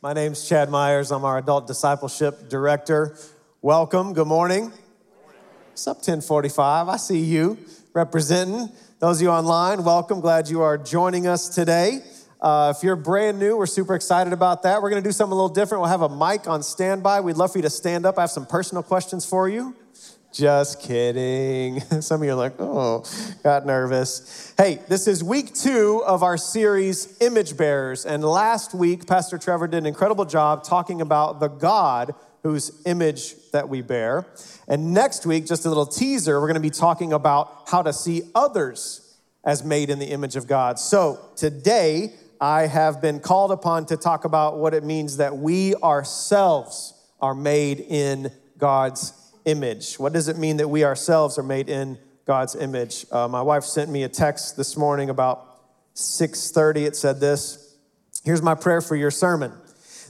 My name's Chad Myers. I'm our adult discipleship director. Welcome. Good morning. What's up, 1045? I see you representing. Those of you online, welcome. Glad you are joining us today. Uh, if you're brand new, we're super excited about that. We're going to do something a little different. We'll have a mic on standby. We'd love for you to stand up. I have some personal questions for you. Just kidding. Some of you are like, oh, got nervous. Hey, this is week two of our series, Image Bearers. And last week, Pastor Trevor did an incredible job talking about the God whose image that we bear. And next week, just a little teaser, we're going to be talking about how to see others as made in the image of God. So today, I have been called upon to talk about what it means that we ourselves are made in God's image. What does it mean that we ourselves are made in God's image? Uh, my wife sent me a text this morning about 6:30. It said this. Here's my prayer for your sermon.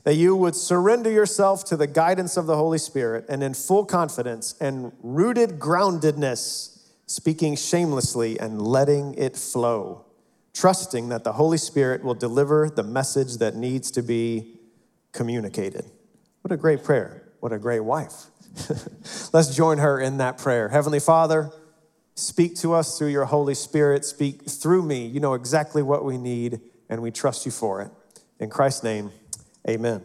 That you would surrender yourself to the guidance of the Holy Spirit and in full confidence and rooted groundedness, speaking shamelessly and letting it flow, trusting that the Holy Spirit will deliver the message that needs to be communicated. What a great prayer. What a great wife. Let's join her in that prayer. Heavenly Father, speak to us through your Holy Spirit. Speak through me. You know exactly what we need, and we trust you for it. In Christ's name, amen.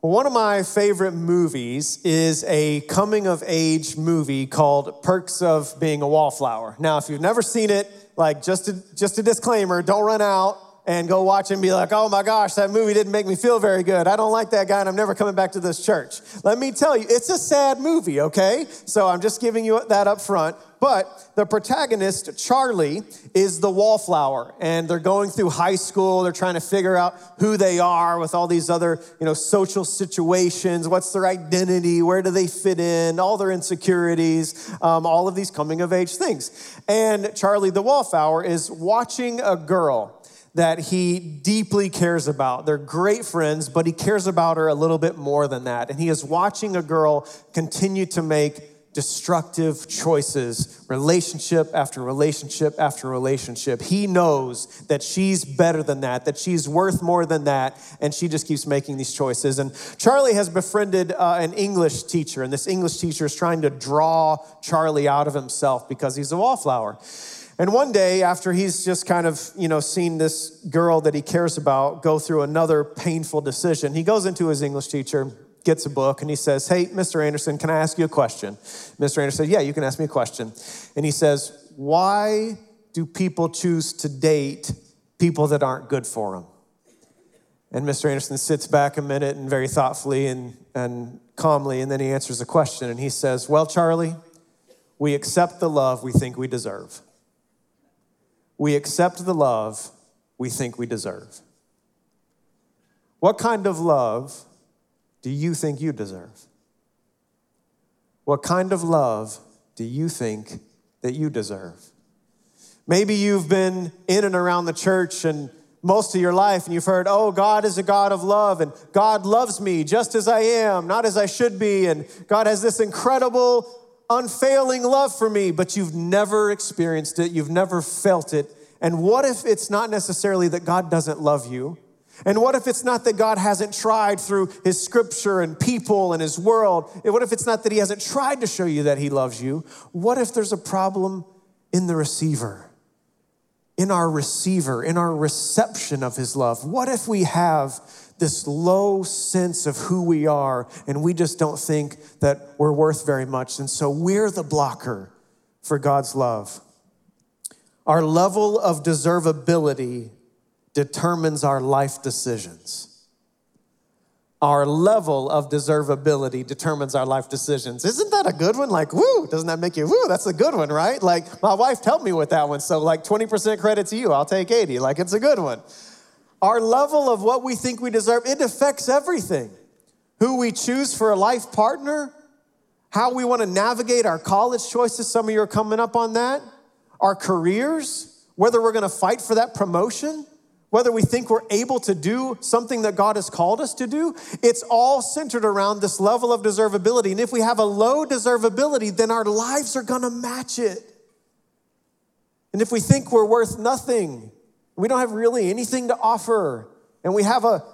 One of my favorite movies is a coming of age movie called Perks of Being a Wallflower. Now, if you've never seen it, like just a, just a disclaimer, don't run out and go watch and be like, oh my gosh, that movie didn't make me feel very good. I don't like that guy and I'm never coming back to this church. Let me tell you, it's a sad movie, okay? So I'm just giving you that up front. But the protagonist, Charlie, is the wallflower, and they're going through high school. They're trying to figure out who they are with all these other, you know, social situations. What's their identity? Where do they fit in? All their insecurities, um, all of these coming of age things. And Charlie, the wallflower, is watching a girl that he deeply cares about. They're great friends, but he cares about her a little bit more than that. And he is watching a girl continue to make destructive choices, relationship after relationship after relationship. He knows that she's better than that, that she's worth more than that, and she just keeps making these choices. And Charlie has befriended uh, an English teacher, and this English teacher is trying to draw Charlie out of himself because he's a wallflower. And one day, after he's just kind of, you know, seen this girl that he cares about go through another painful decision, he goes into his English teacher, gets a book, and he says, Hey, Mr. Anderson, can I ask you a question? Mr. Anderson said, Yeah, you can ask me a question. And he says, Why do people choose to date people that aren't good for them? And Mr. Anderson sits back a minute and very thoughtfully and, and calmly, and then he answers the question. And he says, Well, Charlie, we accept the love we think we deserve we accept the love we think we deserve. What kind of love do you think you deserve? What kind of love do you think that you deserve? Maybe you've been in and around the church and most of your life and you've heard, oh, God is a God of love and God loves me just as I am, not as I should be. And God has this incredible unfailing love for me, but you've never experienced it, you've never felt it. And what if it's not necessarily that God doesn't love you? And what if it's not that God hasn't tried through his scripture and people and his world? What if it's not that he hasn't tried to show you that he loves you? What if there's a problem in the receiver? In our receiver, in our reception of his love? What if we have this low sense of who we are and we just don't think that we're worth very much. And so we're the blocker for God's love. Our level of deservability determines our life decisions. Our level of deservability determines our life decisions. Isn't that a good one? Like, woo, doesn't that make you, woo, that's a good one, right? Like, my wife helped me with that one. So, like, 20% credit to you, I'll take 80. Like, it's a good one. Our level of what we think we deserve, it affects everything. Who we choose for a life partner, how we want to navigate our college choices. Some of you are coming up on that. Our careers, whether we're going to fight for that promotion, whether we think we're able to do something that God has called us to do, it's all centered around this level of deservability. And if we have a low deservability, then our lives are going to match it. And if we think we're worth nothing, we don't have really anything to offer, and we have a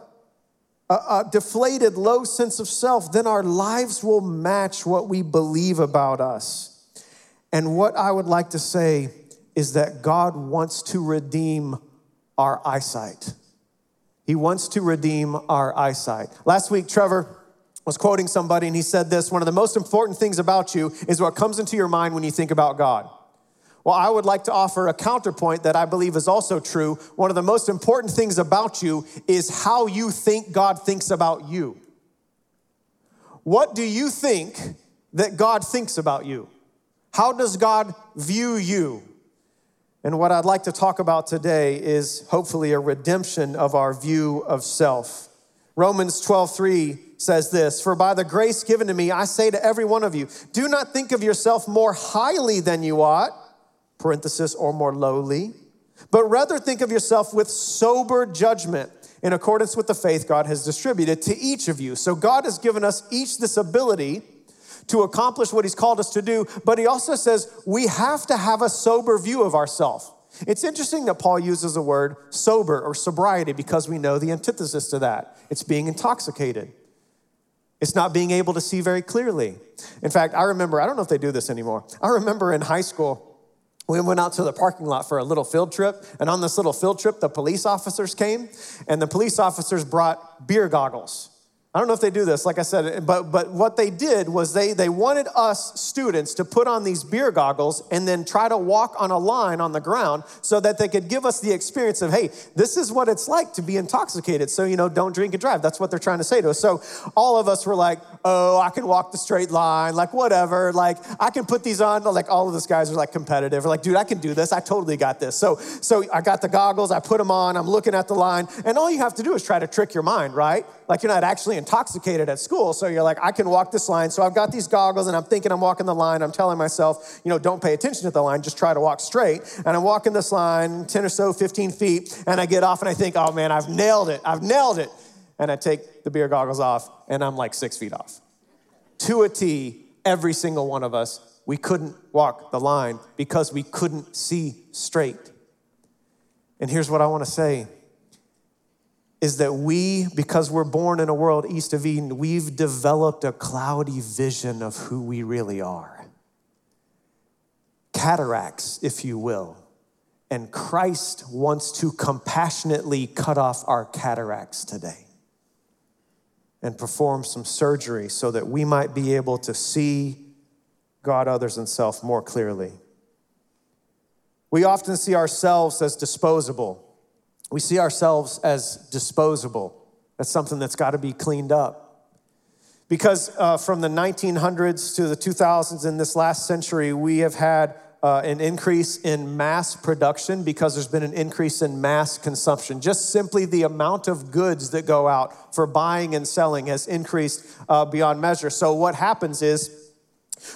a, a deflated, low sense of self, then our lives will match what we believe about us. And what I would like to say is that God wants to redeem our eyesight. He wants to redeem our eyesight. Last week, Trevor was quoting somebody and he said this one of the most important things about you is what comes into your mind when you think about God. Well, I would like to offer a counterpoint that I believe is also true. One of the most important things about you is how you think God thinks about you. What do you think that God thinks about you? How does God view you? And what I'd like to talk about today is hopefully a redemption of our view of self. Romans 12, 3 says this For by the grace given to me, I say to every one of you, do not think of yourself more highly than you ought, parenthesis, or more lowly, but rather think of yourself with sober judgment in accordance with the faith God has distributed to each of you. So God has given us each this ability to accomplish what He's called us to do, but He also says we have to have a sober view of ourselves. It's interesting that Paul uses the word sober or sobriety because we know the antithesis to that. It's being intoxicated. It's not being able to see very clearly. In fact, I remember, I don't know if they do this anymore. I remember in high school, we went out to the parking lot for a little field trip. And on this little field trip, the police officers came, and the police officers brought beer goggles. I don't know if they do this, like I said, but, but what they did was they, they wanted us students to put on these beer goggles and then try to walk on a line on the ground so that they could give us the experience of, hey, this is what it's like to be intoxicated. So, you know, don't drink and drive. That's what they're trying to say to us. So all of us were like, oh, I can walk the straight line, like whatever. Like I can put these on. Like all of these guys are like competitive. We're like, dude, I can do this. I totally got this. So, so I got the goggles, I put them on, I'm looking at the line, and all you have to do is try to trick your mind, right? Like you're not actually intoxicated at school. So you're like, I can walk this line. So I've got these goggles and I'm thinking I'm walking the line. I'm telling myself, you know, don't pay attention to the line, just try to walk straight. And I'm walking this line 10 or so, 15 feet, and I get off and I think, oh man, I've nailed it. I've nailed it. And I take the beer goggles off and I'm like six feet off. To a T, every single one of us, we couldn't walk the line because we couldn't see straight. And here's what I want to say is that we, because we're born in a world east of Eden, we've developed a cloudy vision of who we really are. Cataracts, if you will. And Christ wants to compassionately cut off our cataracts today and perform some surgery so that we might be able to see God, others, and self more clearly. We often see ourselves as disposable we see ourselves as disposable. That's something that's got to be cleaned up. Because uh, from the 1900s to the 2000s in this last century, we have had uh, an increase in mass production because there's been an increase in mass consumption. Just simply the amount of goods that go out for buying and selling has increased uh, beyond measure. So, what happens is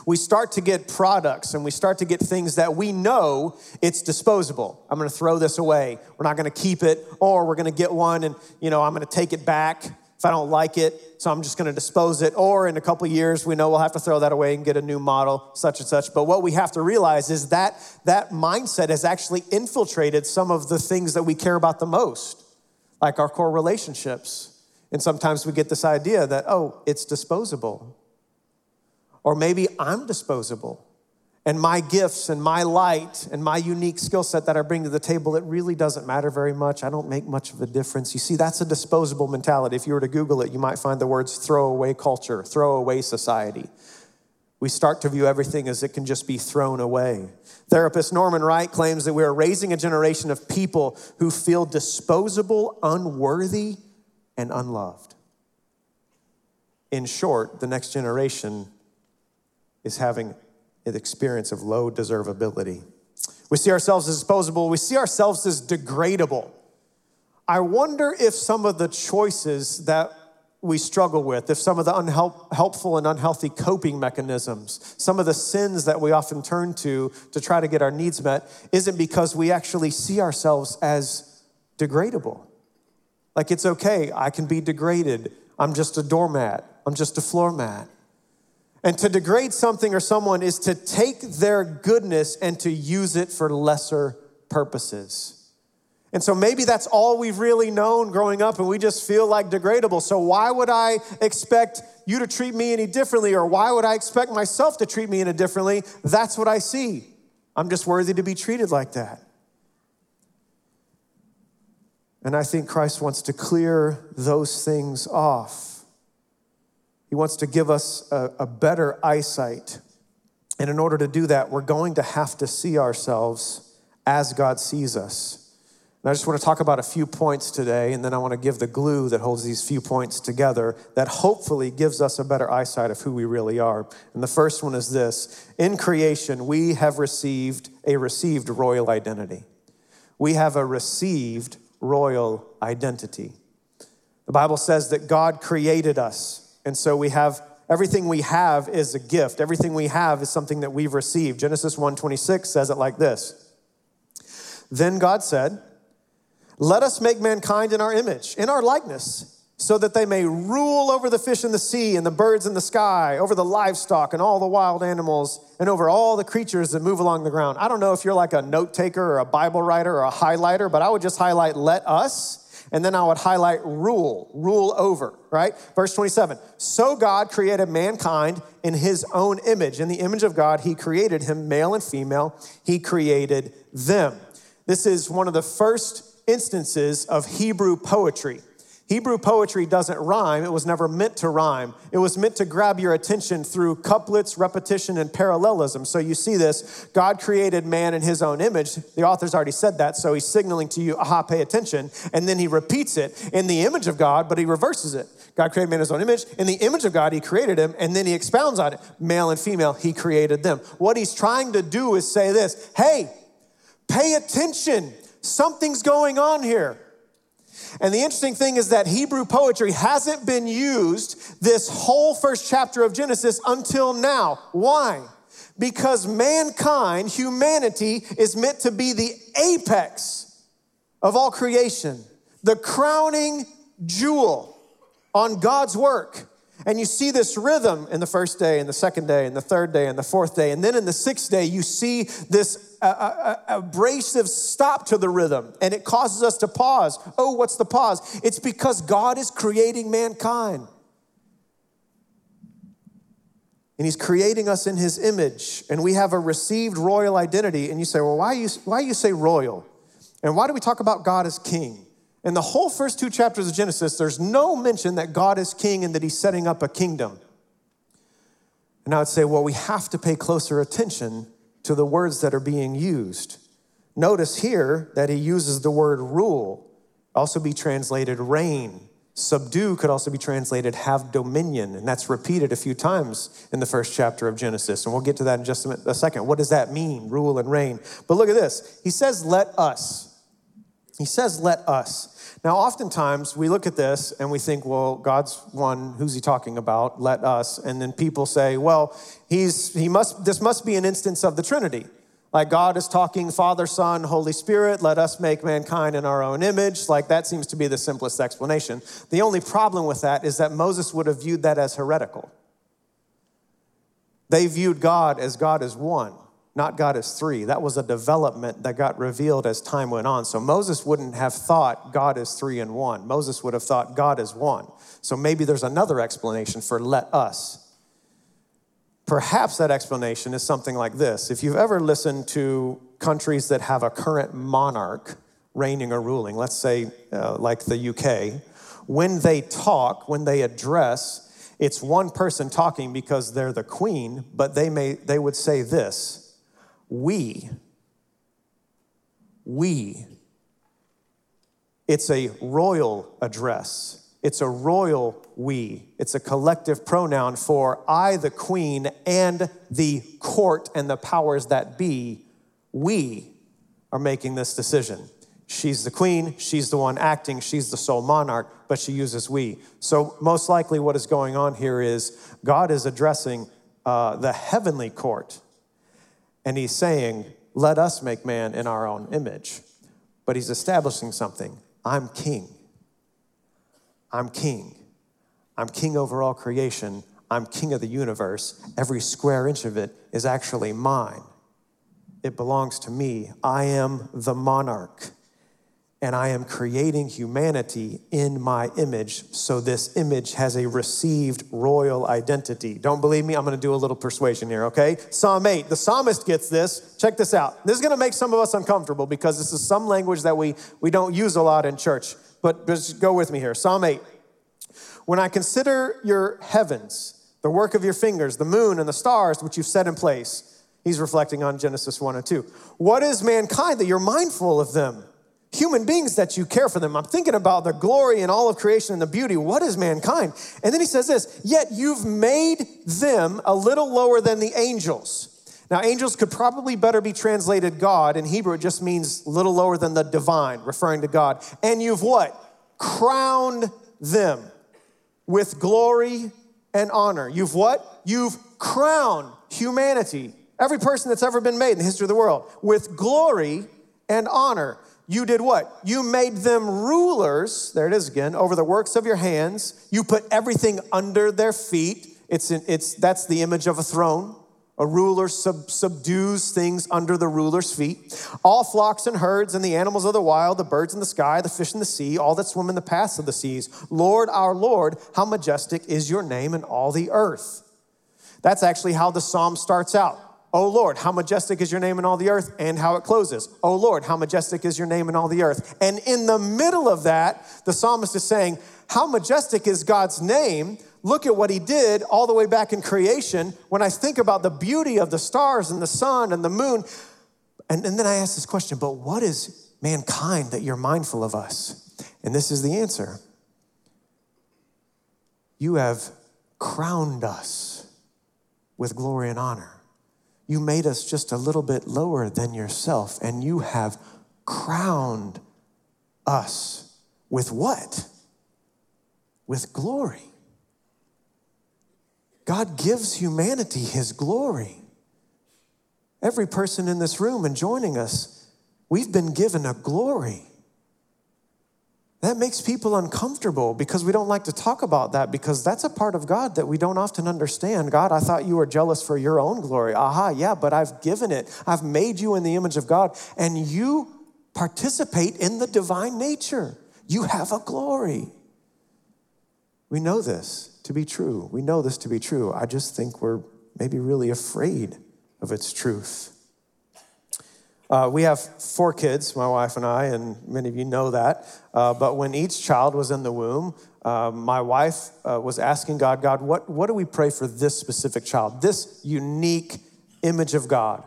we start to get products and we start to get things that we know it's disposable. I'm going to throw this away. We're not going to keep it or we're going to get one and you know, I'm going to take it back if I don't like it, so I'm just going to dispose it or in a couple years we know we'll have to throw that away and get a new model such and such. But what we have to realize is that that mindset has actually infiltrated some of the things that we care about the most, like our core relationships. And sometimes we get this idea that oh, it's disposable. Or maybe I'm disposable and my gifts and my light and my unique skill set that I bring to the table, it really doesn't matter very much. I don't make much of a difference. You see, that's a disposable mentality. If you were to Google it, you might find the words throwaway culture, throwaway society. We start to view everything as it can just be thrown away. Therapist Norman Wright claims that we are raising a generation of people who feel disposable, unworthy, and unloved. In short, the next generation is having an experience of low deservability. We see ourselves as disposable, we see ourselves as degradable. I wonder if some of the choices that we struggle with, if some of the unhelpful and unhealthy coping mechanisms, some of the sins that we often turn to to try to get our needs met, isn't because we actually see ourselves as degradable. Like it's okay, I can be degraded. I'm just a doormat, I'm just a floor mat. And to degrade something or someone is to take their goodness and to use it for lesser purposes. And so maybe that's all we've really known growing up and we just feel like degradable. So why would I expect you to treat me any differently or why would I expect myself to treat me any differently? That's what I see. I'm just worthy to be treated like that. And I think Christ wants to clear those things off. He wants to give us a, a better eyesight. And in order to do that, we're going to have to see ourselves as God sees us. And I just want to talk about a few points today, and then I want to give the glue that holds these few points together that hopefully gives us a better eyesight of who we really are. And the first one is this In creation, we have received a received royal identity. We have a received royal identity. The Bible says that God created us, and so we have everything we have is a gift. Everything we have is something that we've received. Genesis 1:26 says it like this. Then God said, "Let us make mankind in our image, in our likeness." so that they may rule over the fish in the sea and the birds in the sky, over the livestock and all the wild animals, and over all the creatures that move along the ground. I don't know if you're like a note taker or a Bible writer or a highlighter, but I would just highlight let us. And then I would highlight rule, rule over, right? Verse 27. So God created mankind in his own image. In the image of God, he created him, male and female. He created them. This is one of the first instances of Hebrew poetry. Hebrew poetry doesn't rhyme. It was never meant to rhyme. It was meant to grab your attention through couplets, repetition, and parallelism. So you see this God created man in his own image. The author's already said that, so he's signaling to you, aha, pay attention. And then he repeats it in the image of God, but he reverses it. God created man in his own image. In the image of God, he created him, and then he expounds on it. Male and female, he created them. What he's trying to do is say this hey, pay attention. Something's going on here. And the interesting thing is that Hebrew poetry hasn't been used this whole first chapter of Genesis until now. Why? Because mankind, humanity, is meant to be the apex of all creation, the crowning jewel on God's work. And you see this rhythm in the first day, and the second day, and the third day, and the fourth day. And then in the sixth day, you see this uh, abrasive stop to the rhythm, and it causes us to pause. Oh, what's the pause? It's because God is creating mankind. And he's creating us in his image, and we have a received royal identity. And you say, well, why you, why you say royal? And why do we talk about God as king? In the whole first two chapters of Genesis, there's no mention that God is king and that he's setting up a kingdom. And I would say, well, we have to pay closer attention to the words that are being used. Notice here that he uses the word rule, also be translated reign. Subdue could also be translated have dominion, and that's repeated a few times in the first chapter of Genesis. And we'll get to that in just a second. What does that mean, rule and reign? But look at this. He says, let us. He says, let us. Now, oftentimes we look at this and we think, well, God's one, who's he talking about? Let us. And then people say, well, he's, he must, this must be an instance of the Trinity. Like God is talking Father, Son, Holy Spirit, let us make mankind in our own image. Like that seems to be the simplest explanation. The only problem with that is that Moses would have viewed that as heretical. They viewed God as God is one not God is three. That was a development that got revealed as time went on. So Moses wouldn't have thought God is three and one. Moses would have thought God is one. So maybe there's another explanation for let us. Perhaps that explanation is something like this. If you've ever listened to countries that have a current monarch reigning or ruling, let's say uh, like the UK, when they talk, when they address, it's one person talking because they're the queen, but they may they would say this we. We. It's a royal address. It's a royal we. It's a collective pronoun for I, the queen, and the court and the powers that be. We are making this decision. She's the queen, she's the one acting, she's the sole monarch, but she uses we. So, most likely, what is going on here is God is addressing uh, the heavenly court and he's saying, Let us make man in our own image. But he's establishing something I'm king. I'm king. I'm king over all creation. I'm king of the universe. Every square inch of it is actually mine. It belongs to me. I am the monarch. And I am creating humanity in my image. So this image has a received royal identity. Don't believe me? I'm to do a little persuasion here, okay? Psalm 8. The psalmist gets this. Check this out. This is to make some of us uncomfortable because this is some language that we, we don't use a lot in church. But just go with me here. Psalm 8. When I consider your heavens, the work of your fingers, the moon and the stars which you've set in place, he's reflecting on Genesis 1 and 2. What is mankind that you're mindful of them? Human beings that you care for them. I'm thinking about the glory and all of creation and the beauty. What is mankind? And then he says this, yet you've made them a little lower than the angels. Now, angels could probably better be translated God. In Hebrew, it just means little lower than the divine, referring to God. And you've what? Crowned them with glory and honor. You've what? You've crowned humanity, every person that's ever been made in the history of the world, with glory and honor you did what? You made them rulers, there it is again, over the works of your hands. You put everything under their feet. It's, in, it's, that's the image of a throne. A ruler sub, subdues things under the ruler's feet. All flocks and herds and the animals of the wild, the birds in the sky, the fish in the sea, all that swim in the paths of the seas. Lord, our Lord, how majestic is your name in all the earth. That's actually how the psalm starts out. Oh Lord, how majestic is your name in all the earth, and how it closes. Oh Lord, how majestic is your name in all the earth. And in the middle of that, the psalmist is saying, How majestic is God's name? Look at what he did all the way back in creation. When I think about the beauty of the stars and the sun and the moon, and, and then I ask this question, but what is mankind that you're mindful of us? And this is the answer you have crowned us with glory and honor. You made us just a little bit lower than yourself, and you have crowned us with what? With glory. God gives humanity his glory. Every person in this room and joining us, we've been given a glory. That makes people uncomfortable because we don't like to talk about that because that's a part of God that we don't often understand. God, I thought you were jealous for your own glory. Aha, yeah, but I've given it. I've made you in the image of God, and you participate in the divine nature. You have a glory. We know this to be true. We know this to be true. I just think we're maybe really afraid of its truth. Uh, we have four kids, my wife and I, and many of you know that. Uh, but when each child was in the womb, uh, my wife uh, was asking God, God, what, what do we pray for this specific child, this unique image of God?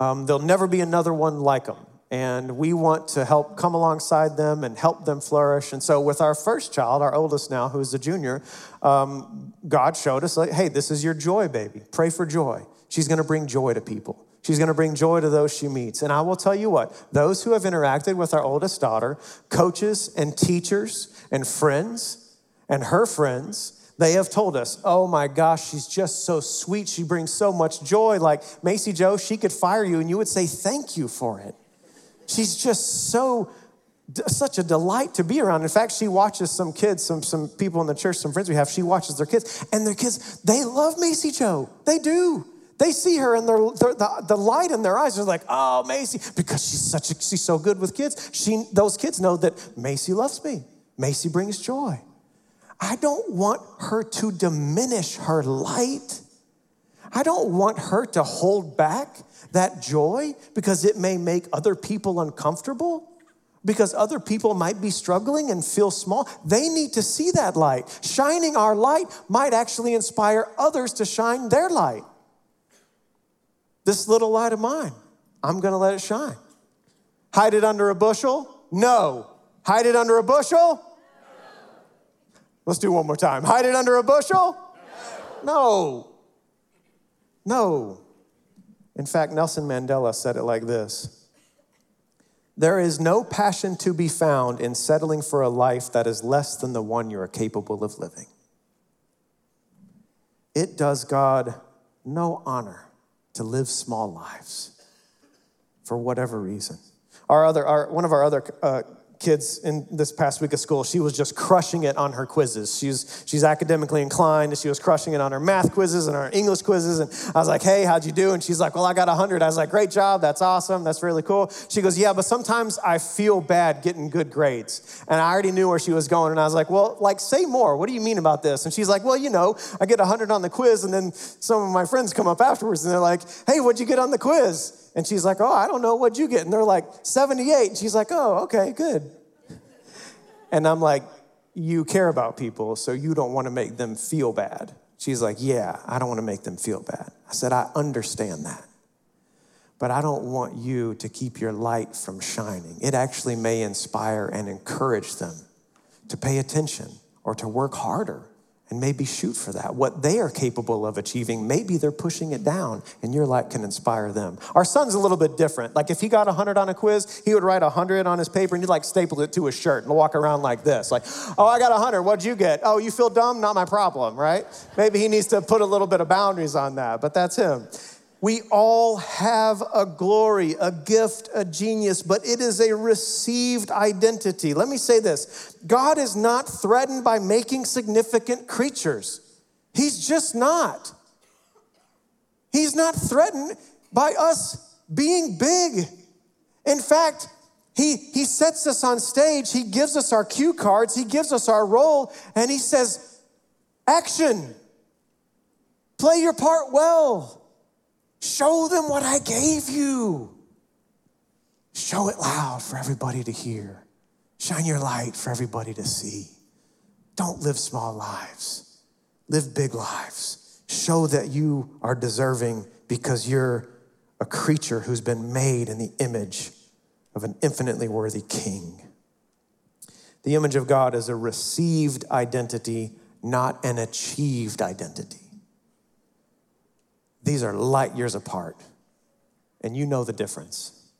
Um, there'll never be another one like them. And we want to help come alongside them and help them flourish. And so, with our first child, our oldest now, who's a junior, um, God showed us, like, hey, this is your joy baby. Pray for joy. She's going to bring joy to people. She's going to bring joy to those she meets. And I will tell you what, those who have interacted with our oldest daughter, coaches and teachers and friends and her friends, they have told us, oh my gosh, she's just so sweet. She brings so much joy. Like Macy Joe, she could fire you and you would say thank you for it. She's just so such a delight to be around. In fact, she watches some kids, some, some people in the church, some friends we have, she watches their kids, and their kids, they love Macy Joe. They do. They see her and the, the light in their eyes is like, oh, Macy, because she's such a, she's so good with kids. She, those kids know that Macy loves me. Macy brings joy. I don't want her to diminish her light. I don't want her to hold back that joy because it may make other people uncomfortable, because other people might be struggling and feel small. They need to see that light. Shining our light might actually inspire others to shine their light. This little light of mine, I'm gonna let it shine. Hide it under a bushel? No. Hide it under a bushel? Let's do one more time. Hide it under a bushel? No. No. In fact, Nelson Mandela said it like this There is no passion to be found in settling for a life that is less than the one you are capable of living. It does God no honor to live small lives for whatever reason. Our other, our, one of our other uh, kids in this past week of school, she was just crushing it on her quizzes. She's, she's academically inclined, and she was crushing it on her math quizzes and her English quizzes. And I was like, hey, how'd you do? And she's like, well, I got 100. I was like, great job. That's awesome. That's really cool. She goes, yeah, but sometimes I feel bad getting good grades. And I already knew where she was going. And I was like, well, like, say more. What do you mean about this? And she's like, well, you know, I get 100 on the quiz, and then some of my friends come up afterwards and they're like, hey, what'd you get on the quiz? And she's like, Oh, I don't know. What'd you get? And they're like, 78. And she's like, Oh, okay, good. And I'm like, You care about people, so you don't want to make them feel bad. She's like, Yeah, I don't want to make them feel bad. I said, I understand that. But I don't want you to keep your light from shining. It actually may inspire and encourage them to pay attention or to work harder and maybe shoot for that. What they are capable of achieving, maybe they're pushing it down and your light can inspire them. Our son's a little bit different. Like if he got 100 on a quiz, he would write 100 on his paper and he'd like staple it to his shirt and walk around like this. Like, oh, I got 100. What'd you get? Oh, you feel dumb? Not my problem, right? Maybe he needs to put a little bit of boundaries on that, but that's him. We all have a glory, a gift, a genius, but it is a received identity. Let me say this God is not threatened by making significant creatures, He's just not. He's not threatened by us being big. In fact, he, he sets us on stage, he gives us our cue cards, he gives us our role, and he says, Action, play your part well. Show them what I gave you. Show it loud for everybody to hear. Shine your light for everybody to see. Don't live small lives, live big lives. Show that you are deserving because you're a creature who's been made in the image of an infinitely worthy king. The image of God is a received identity, not an achieved identity. These are light years apart. And you know the difference.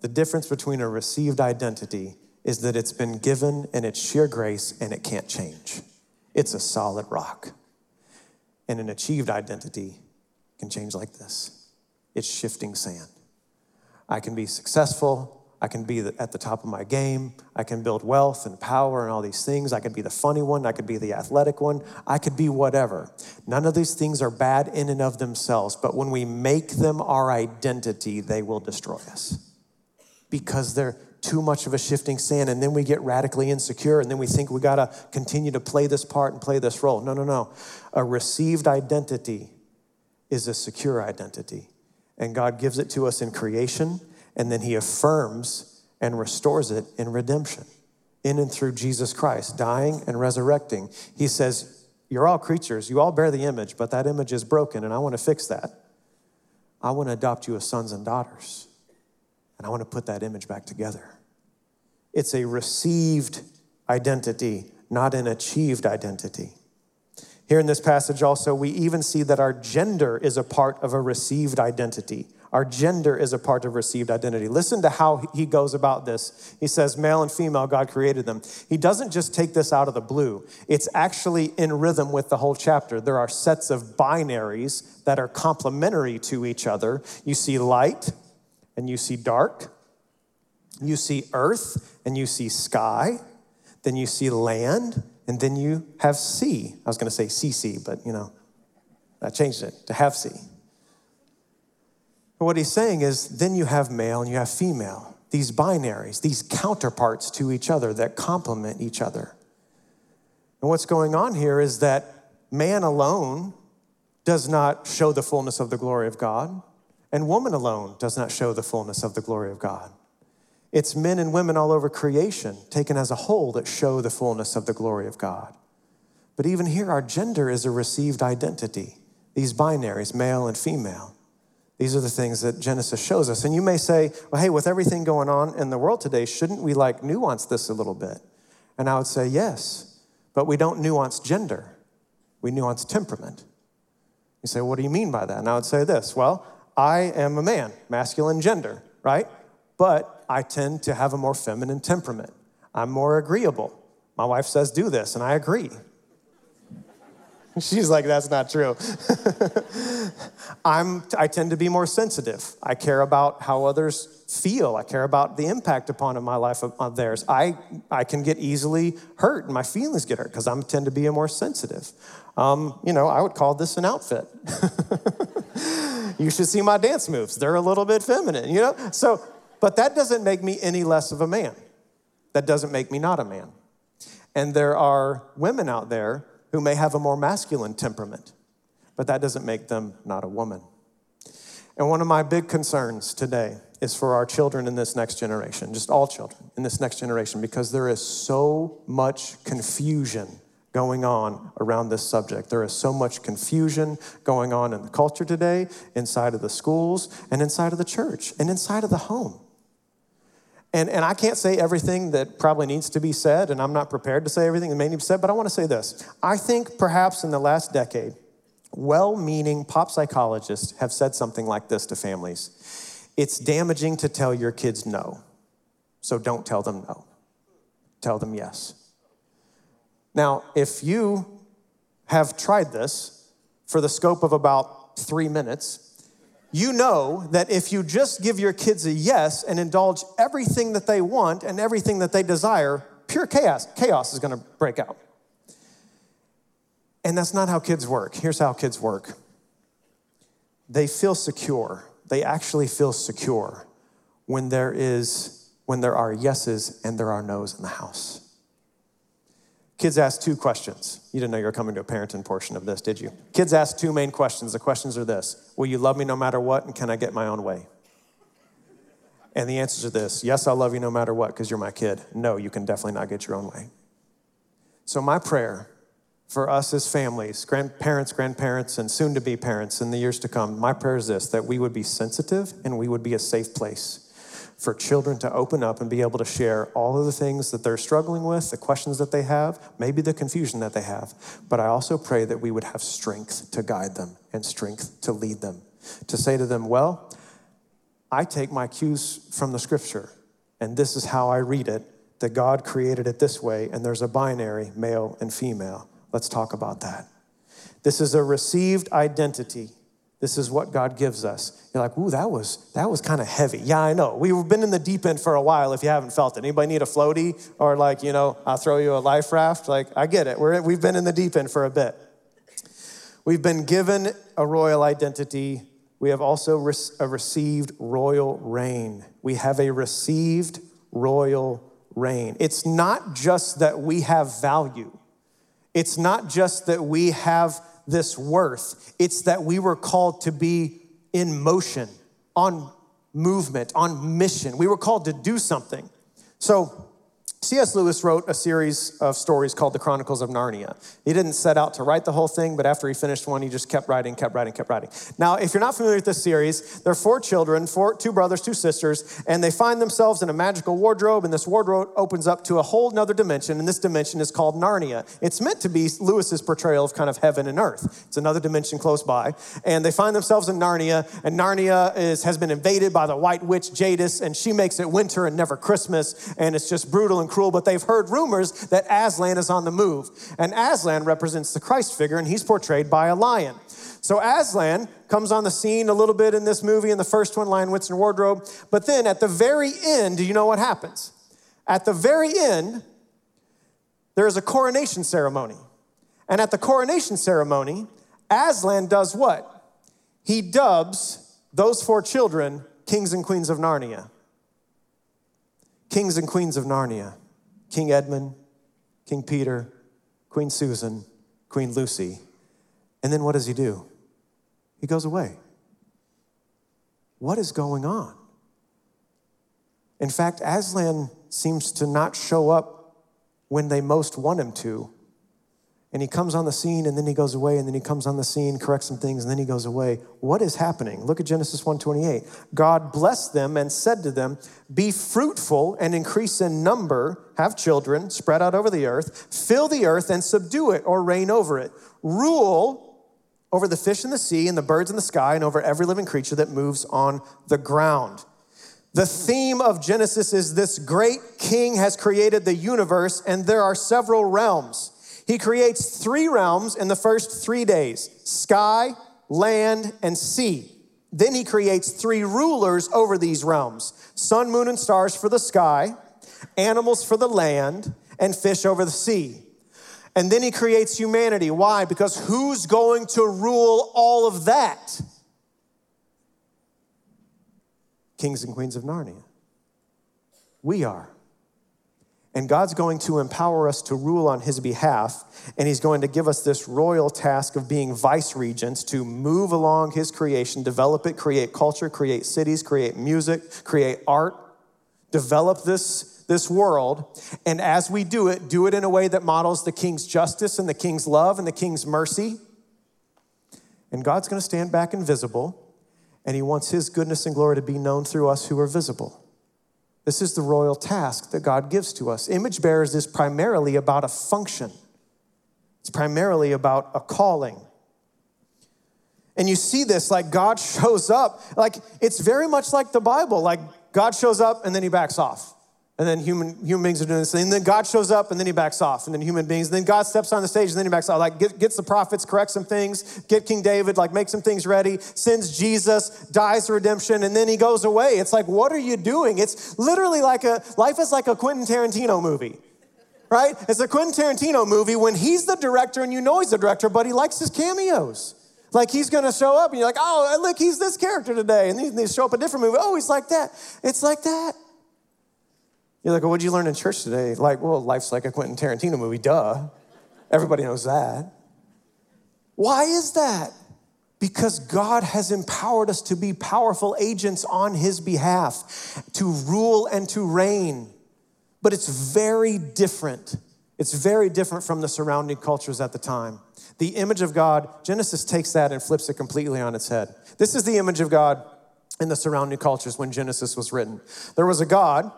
The difference between a received identity is that it's been given and it's sheer grace and it can't change. It's a solid rock. And an achieved identity can change like this it's shifting sand. I can be successful, I can be at the top of my game. I can build wealth and power and all these things. I could be the funny one. I could be the athletic one. I could be whatever. None of these things are bad in and of themselves, but when we make them our identity, they will destroy us because they're too much of a shifting sand. And then we get radically insecure and then we think we got to continue to play this part and play this role. No, no, no. A received identity is a secure identity. And God gives it to us in creation and then he affirms and restores it in redemption, in and through Jesus Christ, dying and resurrecting. He says, You're all creatures, you all bear the image, but that image is broken, and I want to fix that. I want to adopt you as sons and daughters, and I want to put that image back together. It's a received identity, not an achieved identity. Here in this passage, also, we even see that our gender is a part of a received identity. Our gender is a part of received identity. Listen to how he goes about this. He says, male and female, God created them. He doesn't just take this out of the blue, it's actually in rhythm with the whole chapter. There are sets of binaries that are complementary to each other. You see light and you see dark, you see earth and you see sky, then you see land, and then you have sea. I was going to say CC, but you know, I changed it to have sea. But what he's saying is then you have male and you have female, these binaries, these counterparts to each other that complement each other. And what's going on here is that man alone does not show the fullness of the glory of God, and woman alone does not show the fullness of the glory of God. It's men and women all over creation, taken as a whole, that show the fullness of the glory of God. But even here, our gender is a received identity, these binaries, male and female. These are the things that Genesis shows us. And you may say, well, hey, with everything going on in the world today, shouldn't we like nuance this a little bit? And I would say, yes, but we don't nuance gender, we nuance temperament. You say, what do you mean by that? And I would say this well, I am a man, masculine gender, right? But I tend to have a more feminine temperament. I'm more agreeable. My wife says, do this, and I agree. She's like, that's not true. I'm, I tend to be more sensitive. I care about how others feel. I care about the impact upon my life of theirs. I, I can get easily hurt and my feelings get hurt because I tend to be a more sensitive. Um, you know, I would call this an outfit. you should see my dance moves. They're a little bit feminine, you know? So, but that doesn't make me any less of a man. That doesn't make me not a man. And there are women out there who may have a more masculine temperament, but that doesn't make them not a woman. And one of my big concerns today is for our children in this next generation, just all children in this next generation, because there is so much confusion going on around this subject. There is so much confusion going on in the culture today, inside of the schools, and inside of the church, and inside of the home. And, and I can't say everything that probably needs to be said, and I'm not prepared to say everything that may need to be said, but I want to say this. I think perhaps in the last decade, well meaning pop psychologists have said something like this to families It's damaging to tell your kids no, so don't tell them no. Tell them yes. Now, if you have tried this for the scope of about three minutes, you know that if you just give your kids a yes and indulge everything that they want and everything that they desire, pure chaos, chaos is going to break out. And that's not how kids work. Here's how kids work they feel secure. They actually feel secure when there is when there are yeses and there are nos in the house. Kids ask two questions. You didn't know you were coming to a parenting portion of this, did you? Kids ask two main questions. The questions are this Will you love me no matter what, and can I get my own way? And the answers are this Yes, I'll love you no matter what, because you're my kid. No, you can definitely not get your own way. So, my prayer for us as families, grandparents, grandparents, and soon to be parents in the years to come, my prayer is this that we would be sensitive and we would be a safe place for children to open up and be able to share all of the things that they're struggling with, the questions that they have, maybe the confusion that they have. But I also pray that we would have strength to guide them and strength to lead them, to say to them, well, I take my cues from the scripture, and this is how I read it that God created it this way, and there's a binary, male and female. Let's talk about that. This is a received identity this is what God gives us. You're like, ooh, that was that was kind of heavy. Yeah, I know. We've been in the deep end for a while. If you haven't felt it, anybody need a floaty or like you know, I'll throw you a life raft. Like I get it. We're we've been in the deep end for a bit. We've been given a royal identity. We have also re- received royal reign. We have a received royal reign. It's not just that we have value. It's not just that we have this worth. It's that we were called to be in motion, on movement, on mission. We were called to do something. So, C.S. Lewis wrote a series of stories called The Chronicles of Narnia. He didn't set out to write the whole thing, but after he finished one, he just kept writing, kept writing, kept writing. Now, if you're not familiar with this series, there are four children, four, two brothers, two sisters, and they find themselves in a magical wardrobe, and this wardrobe opens up to a whole nother dimension, and this dimension is called Narnia. It's meant to be Lewis's portrayal of kind of heaven and earth. It's another dimension close by, and they find themselves in Narnia, and Narnia is, has been invaded by the white witch Jadis, and she makes it winter and never Christmas, and it's just brutal and cruel, but they've heard rumors that Aslan is on the move. And Aslan represents the Christ figure, and he's portrayed by a lion. So Aslan comes on the scene a little bit in this movie, in the first one, Lion, Witch, and Wardrobe. But then at the very end, do you know what happens? At the very end, there is a coronation ceremony. And at the coronation ceremony, Aslan does what? He dubs those four children kings and queens of Narnia. Kings and queens of Narnia. King Edmund, King Peter, Queen Susan, Queen Lucy. And then what does he do? He goes away. What is going on? In fact, Aslan seems to not show up when they most want him to and he comes on the scene and then he goes away and then he comes on the scene corrects some things and then he goes away. What is happening? Look at genesis 1.28 god blessed them and said to them be fruitful and increase in number have children spread out over the earth fill the earth and subdue it or reign over it. Rule over the fish in the sea and the birds in the sky and over every living creature that moves on the ground. The theme of Genesis is this great king has created the universe, and there are several realms. He creates three realms in the first three days sky, land, and sea. Then he creates three rulers over these realms sun, moon, and stars for the sky, animals for the land, and fish over the sea. And then he creates humanity. Why? Because who's going to rule all of that? Kings and queens of Narnia. We are. And God's going to empower us to rule on his behalf. And he's going to give us this royal task of being vice regents to move along his creation, develop it, create culture, create cities, create music, create art, develop this, this world. And as we do it, do it in a way that models the king's justice and the king's love and the king's mercy. And God's going to stand back invisible. And he wants his goodness and glory to be known through us who are visible. This is the royal task that God gives to us. Image bearers is primarily about a function, it's primarily about a calling. And you see this like God shows up, like it's very much like the Bible. Like God shows up and then he backs off. And then human, human beings are doing this. And then God shows up and then he backs off. And then human beings. And then God steps on the stage and then he backs off. Like get, gets the prophets, corrects some things, get King David, like make some things ready, sends Jesus, dies redemption, and then he goes away. It's like, what are you doing? It's literally like a, life is like a Quentin Tarantino movie. Right? It's a Quentin Tarantino movie when he's the director and you know he's the director, but he likes his cameos. Like he's gonna show up and you're like, oh, look, he's this character today. And they show up a different movie. Oh, he's like that. It's like that. You're like, well, what'd you learn in church today? Like, well, life's like a Quentin Tarantino movie, duh. Everybody knows that. Why is that? Because God has empowered us to be powerful agents on His behalf, to rule and to reign. But it's very different. It's very different from the surrounding cultures at the time. The image of God, Genesis takes that and flips it completely on its head. This is the image of God in the surrounding cultures when Genesis was written. There was a God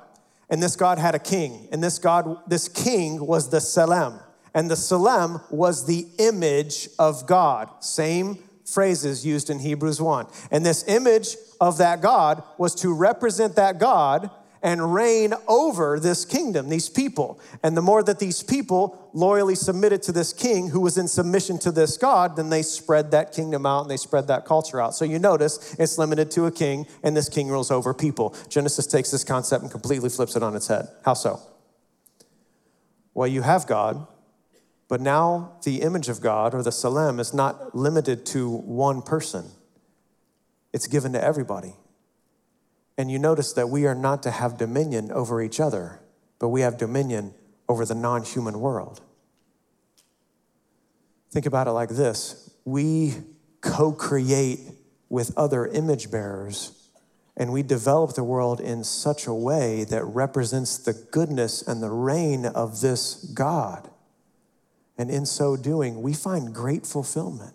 and this God had a king, and this God, this king was the Selem, and the Selem was the image of God. Same phrases used in Hebrews 1. And this image of that God was to represent that God and reign over this kingdom, these people. And the more that these people loyally submitted to this king who was in submission to this God, then they spread that kingdom out and they spread that culture out. So you notice it's limited to a king, and this king rules over people. Genesis takes this concept and completely flips it on its head. How so? Well, you have God, but now the image of God or the Selem is not limited to one person, it's given to everybody. And you notice that we are not to have dominion over each other, but we have dominion over the non human world. Think about it like this we co create with other image bearers, and we develop the world in such a way that represents the goodness and the reign of this God. And in so doing, we find great fulfillment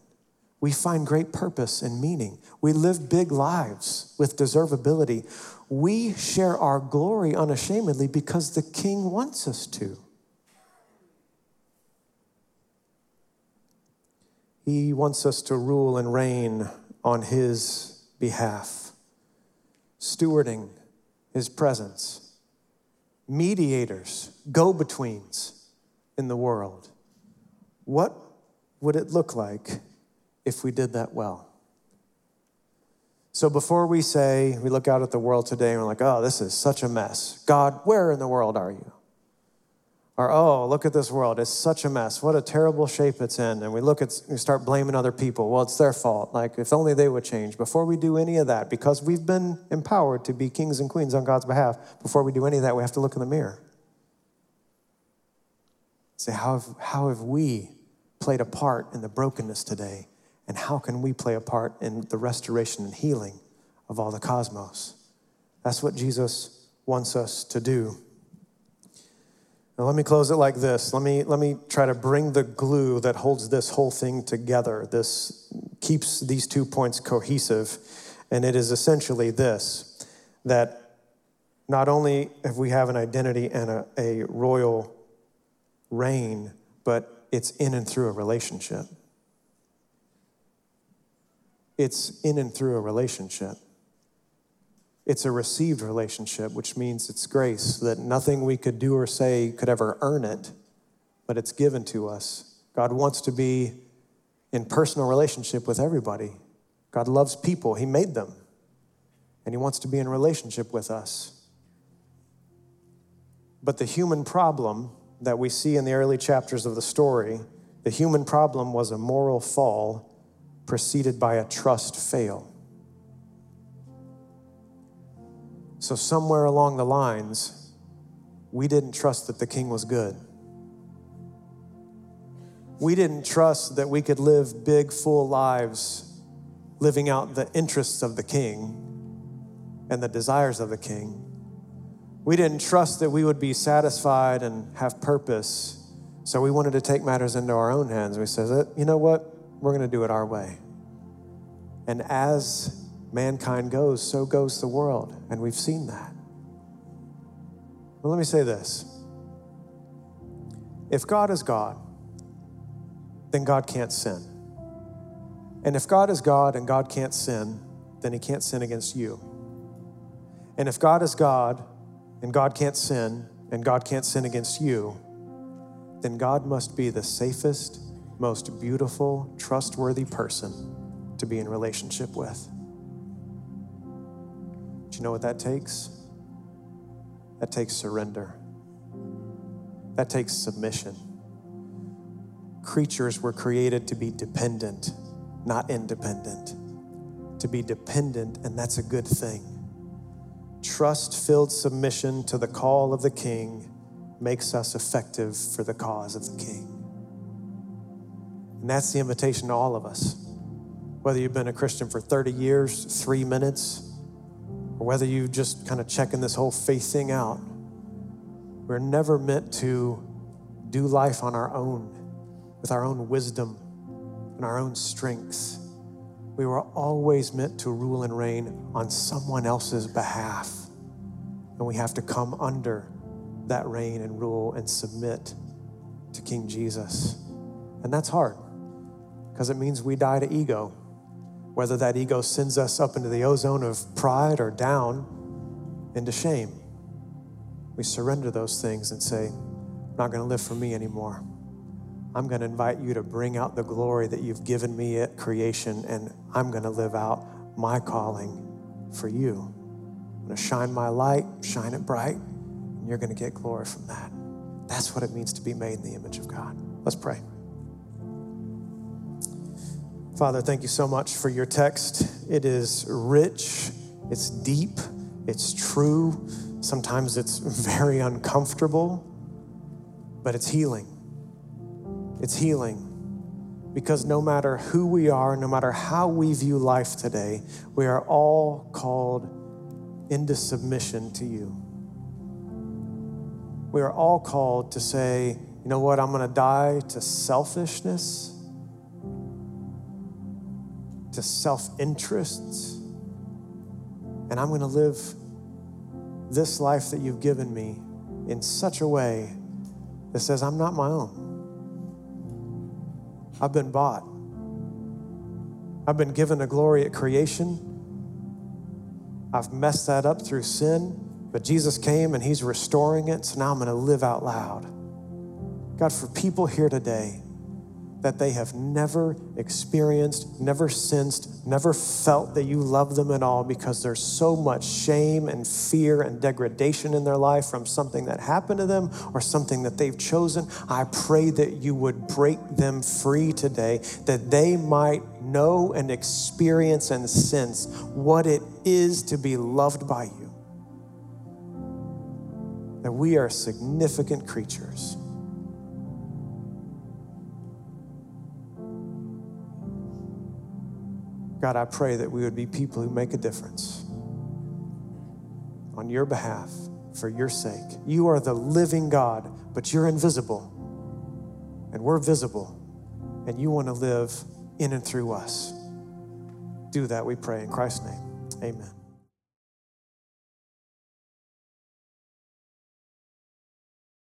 we find great purpose and meaning. We live big lives with deservability. We share our glory unashamedly because the King wants us to. He wants us to rule and reign on His behalf, stewarding His presence, mediators, go betweens in the world. What would it look like if we did that well. So before we say, we look out at the world today and we're like, oh, this is such a mess. God, where in the world are you? Or, oh, look at this world. It's such a mess. What a terrible shape it's in. And we look at, we start blaming other people. Well, it's their fault. Like, if only they would change. Before we do any of that, because we've been empowered to be kings and queens on God's behalf, before we do any of that, we have to look in the mirror. Say, how have, how have we played a part in the brokenness today? And how can we play a part in the restoration and healing of all the cosmos? That's what Jesus wants us to do. Now, let me close it like this. Let me, let me try to bring the glue that holds this whole thing together. This keeps these two points cohesive. And it is essentially this that not only have we have an identity and a, a royal reign, but it's in and through a relationship. It's in and through a relationship. It's a received relationship, which means it's grace, that nothing we could do or say could ever earn it, but it's given to us. God wants to be in personal relationship with everybody. God loves people, He made them, and He wants to be in relationship with us. But the human problem that we see in the early chapters of the story, the human problem was a moral fall preceded by a trust fail. So, somewhere along the lines, we didn't trust that the king was good. We didn't trust that we could live big, full lives, living out the interests of the king and the desires of the king. We didn't trust that we would be satisfied and have purpose. So we wanted to take matters into our own hands. We said, uh, you know what? We're going to do it our way. And as mankind goes, so goes the world. And we've seen that. But let me say this if God is God, then God can't sin. And if God is God and God can't sin, then he can't sin against you. And if God is God and God can't sin and God can't sin against you, then God must be the safest, most beautiful, trustworthy person to be in relationship with. Do you know what that takes? That takes surrender. That takes submission. Creatures were created to be dependent, not independent. To be dependent, and that's a good thing. Trust filled submission to the call of the king makes us effective for the cause of the king. And that's the invitation to all of us whether you've been a Christian for 30 years, three minutes, or whether you just kind of checking this whole faith thing out, we're never meant to do life on our own, with our own wisdom and our own strength. We were always meant to rule and reign on someone else's behalf. And we have to come under that reign and rule and submit to King Jesus. And that's hard because it means we die to ego whether that ego sends us up into the ozone of pride or down into shame. We surrender those things and say, I'm not going to live for me anymore. I'm going to invite you to bring out the glory that you've given me at creation, and I'm going to live out my calling for you. I'm going to shine my light, shine it bright, and you're going to get glory from that. That's what it means to be made in the image of God. Let's pray. Father, thank you so much for your text. It is rich, it's deep, it's true. Sometimes it's very uncomfortable, but it's healing. It's healing. Because no matter who we are, no matter how we view life today, we are all called into submission to you. We are all called to say, you know what, I'm going to die to selfishness to self interests. And I'm going to live this life that you've given me in such a way that says, I'm not my own. I've been bought. I've been given a glory at creation. I've messed that up through sin, but Jesus came and He's restoring it. So now I'm going to live out loud. God, for people here today that they have never experienced, never sensed, never felt that you love them at all because there's so much shame and fear and degradation in their life from something that happened to them or something that they've chosen. I pray that you would break them free today, that they might know and experience and sense what it is to be loved by you. That we are significant creatures God, I pray that we would be people who make a difference on your behalf for your sake. You are the living God, but you're invisible, and we're visible, and you want to live in and through us. Do that, we pray in Christ's name. Amen.